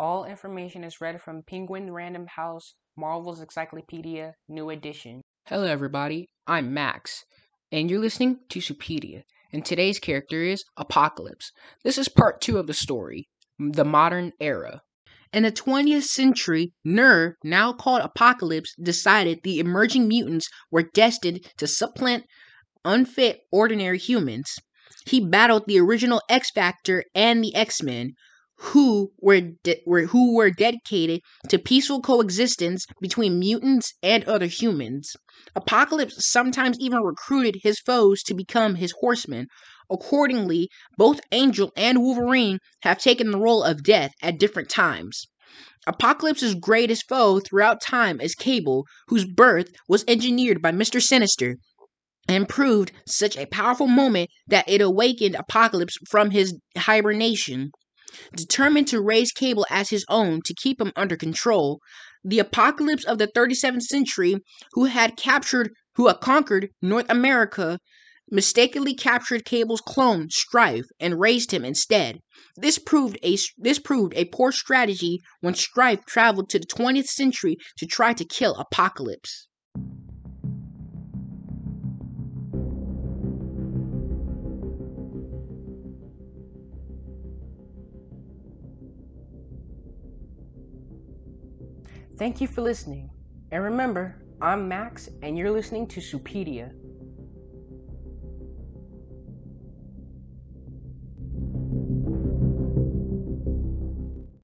All information is read from Penguin Random House, Marvel's Encyclopedia, New Edition. Hello, everybody. I'm Max, and you're listening to Supedia. And today's character is Apocalypse. This is part two of the story, the modern era. In the 20th century, Nur, now called Apocalypse, decided the emerging mutants were destined to supplant unfit ordinary humans. He battled the original X Factor and the X Men, who were, de- were who were dedicated to peaceful coexistence between mutants and other humans. Apocalypse sometimes even recruited his foes to become his horsemen. Accordingly, both Angel and Wolverine have taken the role of death at different times. Apocalypse's greatest foe throughout time is Cable, whose birth was engineered by Mr. Sinister and proved such a powerful moment that it awakened Apocalypse from his hibernation. Determined to raise Cable as his own to keep him under control, the Apocalypse of the 37th century, who had captured, who had conquered North America, mistakenly captured Cable's clone, Strife, and raised him instead. This proved a this proved a poor strategy when Strife traveled to the 20th century to try to kill Apocalypse. Thank you for listening. And remember, I'm Max, and you're listening to Supedia.